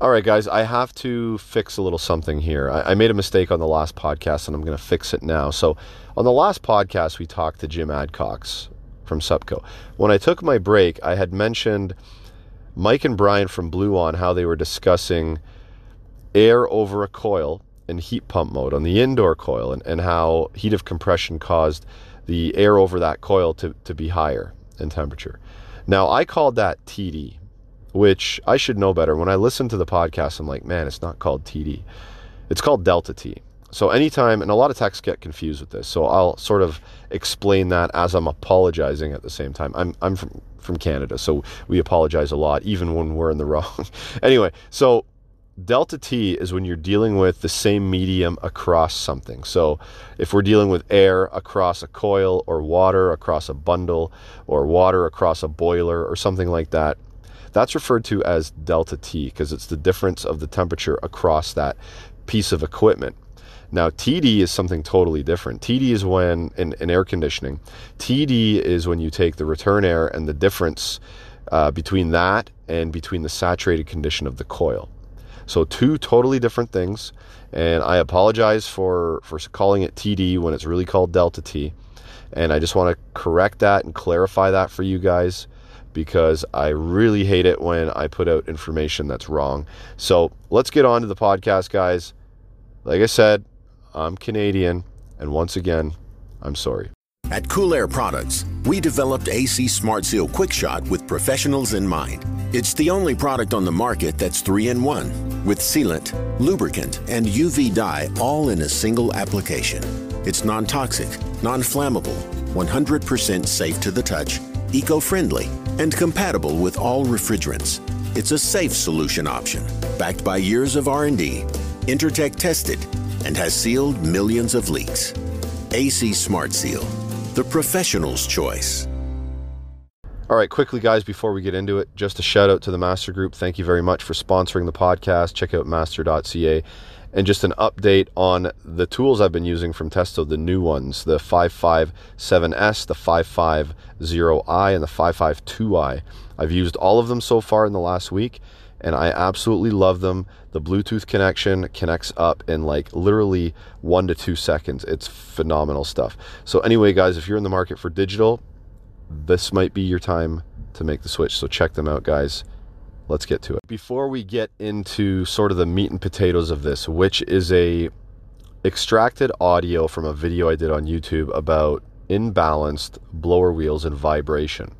All right, guys, I have to fix a little something here. I, I made a mistake on the last podcast and I'm going to fix it now. So, on the last podcast, we talked to Jim Adcox from Supco. When I took my break, I had mentioned Mike and Brian from Bluon how they were discussing air over a coil in heat pump mode on the indoor coil and, and how heat of compression caused the air over that coil to, to be higher in temperature. Now, I called that TD, which I should know better. When I listen to the podcast, I'm like, man, it's not called TD. It's called Delta T. So anytime, and a lot of techs get confused with this, so I'll sort of explain that as I'm apologizing at the same time. I'm, I'm from, from Canada, so we apologize a lot, even when we're in the wrong. anyway, so delta T is when you're dealing with the same medium across something. So if we're dealing with air across a coil or water across a bundle or water across a boiler or something like that, that's referred to as delta T because it's the difference of the temperature across that piece of equipment. Now, TD is something totally different. TD is when, in, in air conditioning, TD is when you take the return air and the difference uh, between that and between the saturated condition of the coil. So, two totally different things. And I apologize for, for calling it TD when it's really called Delta T. And I just want to correct that and clarify that for you guys because I really hate it when I put out information that's wrong. So, let's get on to the podcast, guys. Like I said, I'm Canadian, and once again, I'm sorry. At Cool Air Products, we developed AC Smart Seal Quick Shot with professionals in mind. It's the only product on the market that's three in one, with sealant, lubricant, and UV dye all in a single application. It's non toxic, non flammable, 100% safe to the touch, eco friendly, and compatible with all refrigerants. It's a safe solution option, backed by years of R&D, Intertek tested, and has sealed millions of leaks. AC Smart Seal, the professional's choice. All right, quickly, guys, before we get into it, just a shout out to the Master Group. Thank you very much for sponsoring the podcast. Check out master.ca. And just an update on the tools I've been using from Testo, the new ones the 557S, the 550i, and the 552i. I've used all of them so far in the last week and I absolutely love them. The Bluetooth connection connects up in like literally one to two seconds. It's phenomenal stuff. So, anyway, guys, if you're in the market for digital, this might be your time to make the switch. So, check them out, guys. Let's get to it. Before we get into sort of the meat and potatoes of this, which is a extracted audio from a video I did on YouTube about imbalanced blower wheels and vibration.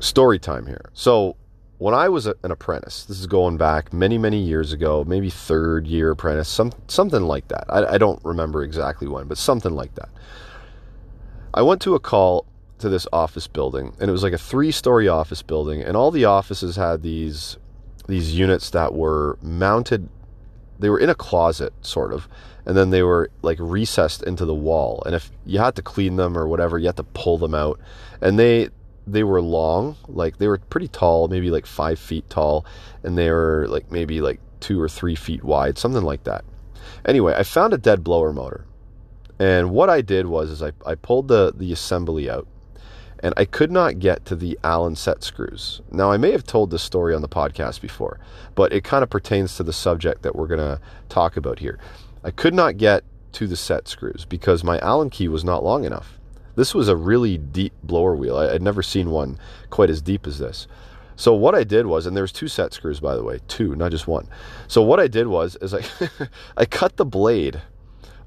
Story time here. So, when I was an apprentice, this is going back many, many years ago, maybe third year apprentice, some, something like that. I, I don't remember exactly when, but something like that. I went to a call to this office building, and it was like a three story office building, and all the offices had these these units that were mounted they were in a closet sort of and then they were like recessed into the wall and if you had to clean them or whatever you had to pull them out and they they were long, like they were pretty tall, maybe like five feet tall, and they were like maybe like two or three feet wide, something like that. Anyway, I found a dead blower motor. And what I did was is I, I pulled the, the assembly out and I could not get to the Allen set screws. Now I may have told this story on the podcast before, but it kind of pertains to the subject that we're gonna talk about here. I could not get to the set screws because my Allen key was not long enough. This was a really deep blower wheel. I, had never seen one quite as deep as this. So what I did was, and there's two set screws by the way, two, not just one. So what I did was, is I I cut the blade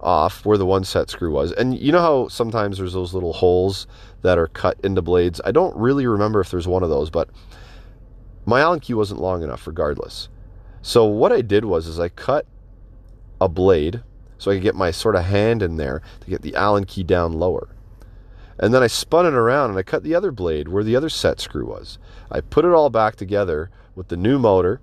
off where the one set screw was, and you know how sometimes there's those little holes that are cut into blades. I don't really remember if there's one of those, but my Allen key wasn't long enough, regardless. So what I did was, is I cut a blade so I could get my sort of hand in there to get the Allen key down lower. And then I spun it around and I cut the other blade where the other set screw was. I put it all back together with the new motor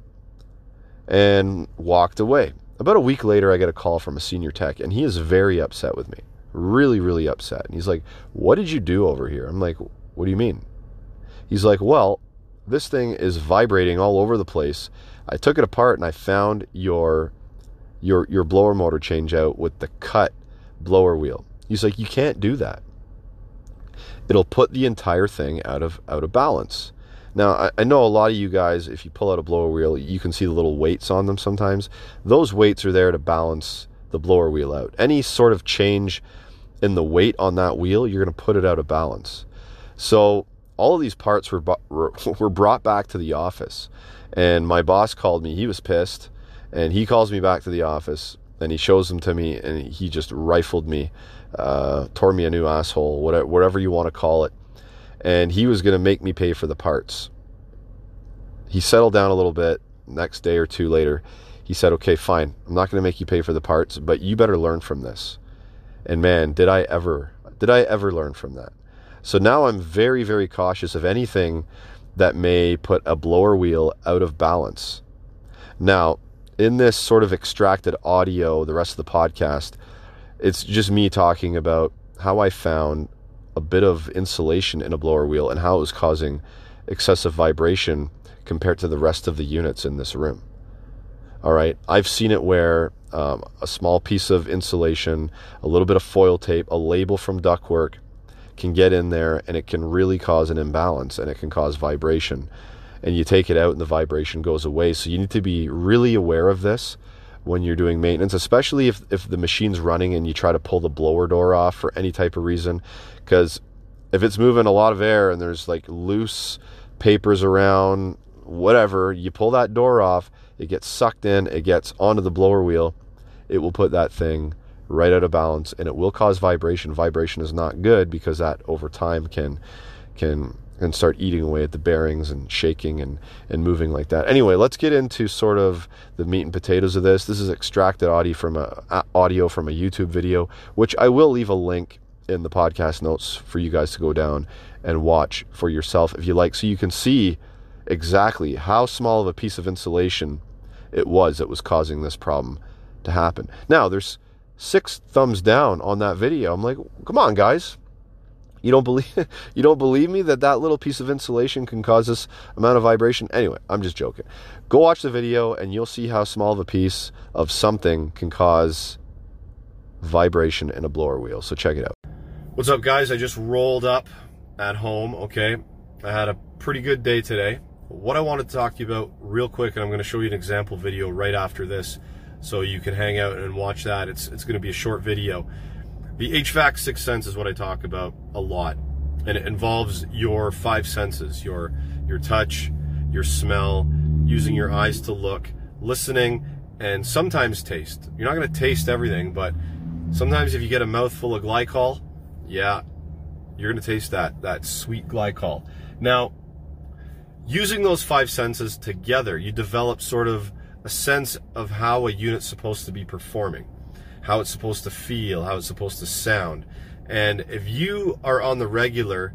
and walked away. About a week later, I get a call from a senior tech, and he is very upset with me. Really, really upset. And he's like, What did you do over here? I'm like, What do you mean? He's like, Well, this thing is vibrating all over the place. I took it apart and I found your your your blower motor change out with the cut blower wheel. He's like, You can't do that it'll put the entire thing out of out of balance. Now, I, I, know a lot of you guys, if you pull out a blower wheel, you can see the little weights on them sometimes. Those weights are there to balance the blower wheel out. Any sort of change in the weight on that wheel, you're going to put it out of balance. So, all of these parts were, were, were brought back to the office. And my boss called me. He was pissed. And he calls me back to the office and he shows them to me and he just rifled me, uh, tore me a new asshole, whatever, whatever you want to call it and he was going to make me pay for the parts. He settled down a little bit. Next day or two later, he said, "Okay, fine. I'm not going to make you pay for the parts, but you better learn from this." And man, did I ever did I ever learn from that. So now I'm very very cautious of anything that may put a blower wheel out of balance. Now, in this sort of extracted audio, the rest of the podcast, it's just me talking about how I found a bit of insulation in a blower wheel and how it was causing excessive vibration compared to the rest of the units in this room. All right, I've seen it where um, a small piece of insulation, a little bit of foil tape, a label from ductwork can get in there and it can really cause an imbalance and it can cause vibration. And you take it out and the vibration goes away. So you need to be really aware of this when you're doing maintenance, especially if, if the machine's running and you try to pull the blower door off for any type of reason. Because if it's moving a lot of air and there's like loose papers around, whatever, you pull that door off, it gets sucked in, it gets onto the blower wheel, it will put that thing right out of balance and it will cause vibration. Vibration is not good because that over time can can and start eating away at the bearings and shaking and, and moving like that. Anyway, let's get into sort of the meat and potatoes of this. This is extracted audio from a audio from a YouTube video, which I will leave a link in the podcast notes for you guys to go down and watch for yourself if you like, so you can see exactly how small of a piece of insulation it was that was causing this problem to happen. Now, there's six thumbs down on that video. I'm like, come on, guys, you don't believe you don't believe me that that little piece of insulation can cause this amount of vibration? Anyway, I'm just joking. Go watch the video and you'll see how small of a piece of something can cause vibration in a blower wheel. So check it out. What's up guys? I just rolled up at home, okay? I had a pretty good day today. What I wanted to talk to you about real quick and I'm going to show you an example video right after this so you can hang out and watch that. It's it's going to be a short video the HVAC sixth sense is what I talk about a lot, and it involves your five senses: your your touch, your smell, using your eyes to look, listening, and sometimes taste. You're not going to taste everything, but sometimes if you get a mouthful of glycol, yeah, you're going to taste that that sweet glycol. Now, using those five senses together, you develop sort of a sense of how a unit's supposed to be performing how it's supposed to feel, how it's supposed to sound. And if you are on the regular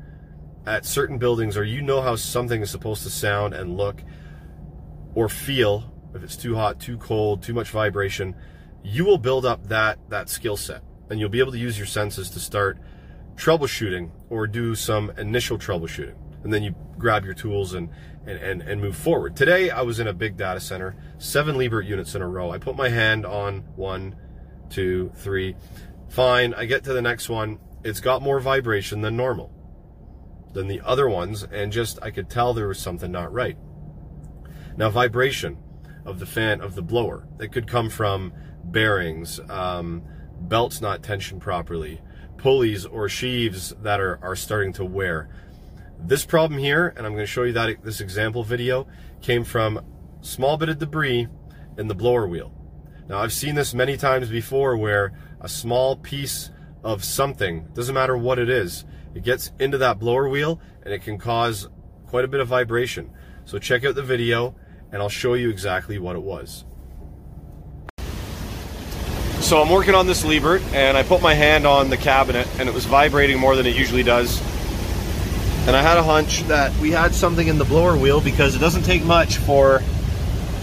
at certain buildings or you know how something is supposed to sound and look or feel, if it's too hot, too cold, too much vibration, you will build up that that skill set and you'll be able to use your senses to start troubleshooting or do some initial troubleshooting. And then you grab your tools and, and, and, and move forward. Today I was in a big data center, seven Liebert units in a row. I put my hand on one, two, three. Fine, I get to the next one. It's got more vibration than normal, than the other ones, and just I could tell there was something not right. Now, vibration of the fan, of the blower, it could come from bearings, um, belts not tensioned properly, pulleys or sheaves that are, are starting to wear. This problem here, and I'm going to show you that this example video, came from small bit of debris in the blower wheel. Now, I've seen this many times before where a small piece of something, doesn't matter what it is, it gets into that blower wheel and it can cause quite a bit of vibration. So check out the video and I'll show you exactly what it was. So I'm working on this Liebert and I put my hand on the cabinet and it was vibrating more than it usually does. And I had a hunch that we had something in the blower wheel because it doesn't take much for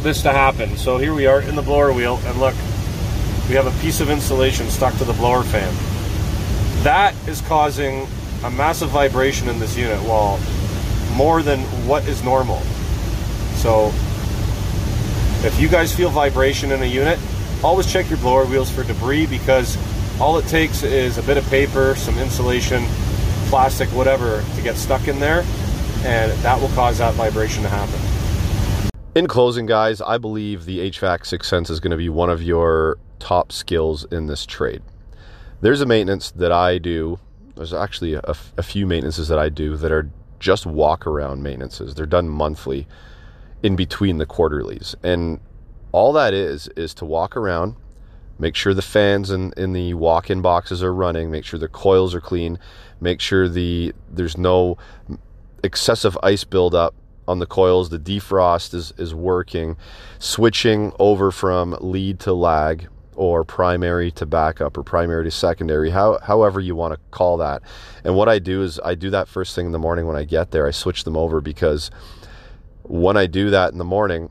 this to happen. So here we are in the blower wheel, and look, we have a piece of insulation stuck to the blower fan. That is causing a massive vibration in this unit wall, more than what is normal. So if you guys feel vibration in a unit, always check your blower wheels for debris because all it takes is a bit of paper, some insulation, plastic, whatever, to get stuck in there and that will cause that vibration to happen. In closing, guys, I believe the HVAC Sixth Sense is going to be one of your top skills in this trade. There's a maintenance that I do. There's actually a, a few maintenances that I do that are just walk around maintenances. They're done monthly in between the quarterlies. And all that is, is to walk around, make sure the fans in, in the walk-in boxes are running, make sure the coils are clean, make sure the there's no excessive ice buildup on the coils, the defrost is, is working, switching over from lead to lag or primary to backup or primary to secondary, how, however you want to call that. And what I do is I do that first thing in the morning when I get there. I switch them over because when I do that in the morning,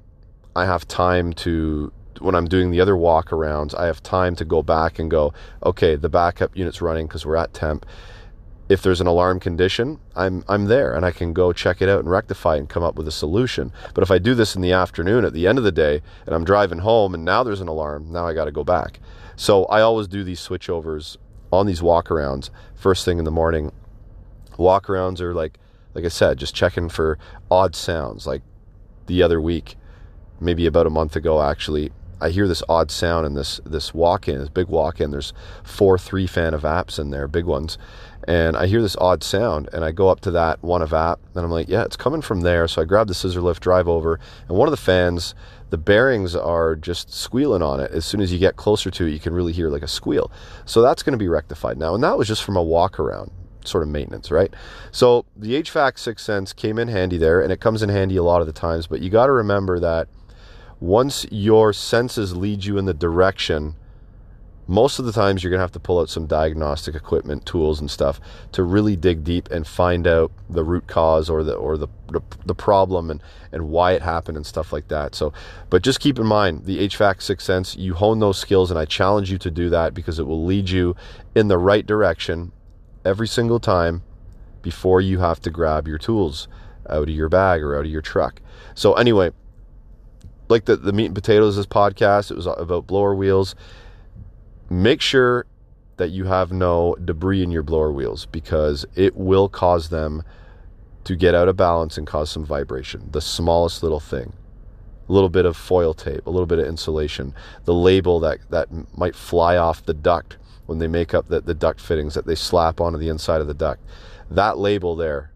I have time to when I'm doing the other walk arounds, I have time to go back and go, okay, the backup unit's running because we're at temp. If there's an alarm condition, I'm I'm there and I can go check it out and rectify and come up with a solution. But if I do this in the afternoon at the end of the day and I'm driving home and now there's an alarm, now I got to go back. So I always do these switchovers on these walkarounds first thing in the morning. Walkarounds are like like I said, just checking for odd sounds. Like the other week, maybe about a month ago actually, I hear this odd sound in this this walk-in, this big walk-in. There's four three fan evaps in there, big ones, and I hear this odd sound, and I go up to that one evap, and I'm like, yeah, it's coming from there. So I grab the scissor lift, drive over, and one of the fans, the bearings are just squealing on it. As soon as you get closer to it, you can really hear like a squeal. So that's going to be rectified now, and that was just from a walk around sort of maintenance, right? So the HVAC Sixth Sense came in handy there, and it comes in handy a lot of the times. But you got to remember that once your senses lead you in the direction, most of the times you're going to have to pull out some diagnostic equipment, tools and stuff to really dig deep and find out the root cause or the or the the, the problem and and why it happened and stuff like that. So, but just keep in mind the HVAC sixth sense, you hone those skills and I challenge you to do that because it will lead you in the right direction every single time before you have to grab your tools out of your bag or out of your truck. So anyway, like the, the meat and potatoes this podcast. It was about blower wheels. Make sure that you have no debris in your blower wheels because it will cause them to get out of balance and cause some vibration. The smallest little thing a little bit of foil tape a little bit of insulation the label that that might fly off the duct when they make up the, the duct fittings that they slap onto the inside of the duct. That label there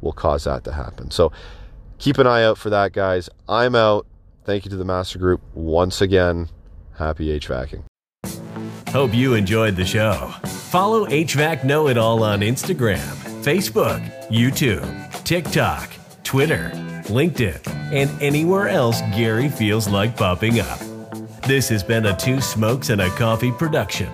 will cause that to happen. So keep an eye out for that guys. I'm out Thank you to the Master Group once again. Happy HVACing. Hope you enjoyed the show. Follow HVAC Know It All on Instagram, Facebook, YouTube, TikTok, Twitter, LinkedIn, and anywhere else Gary feels like popping up. This has been a Two Smokes and a Coffee production.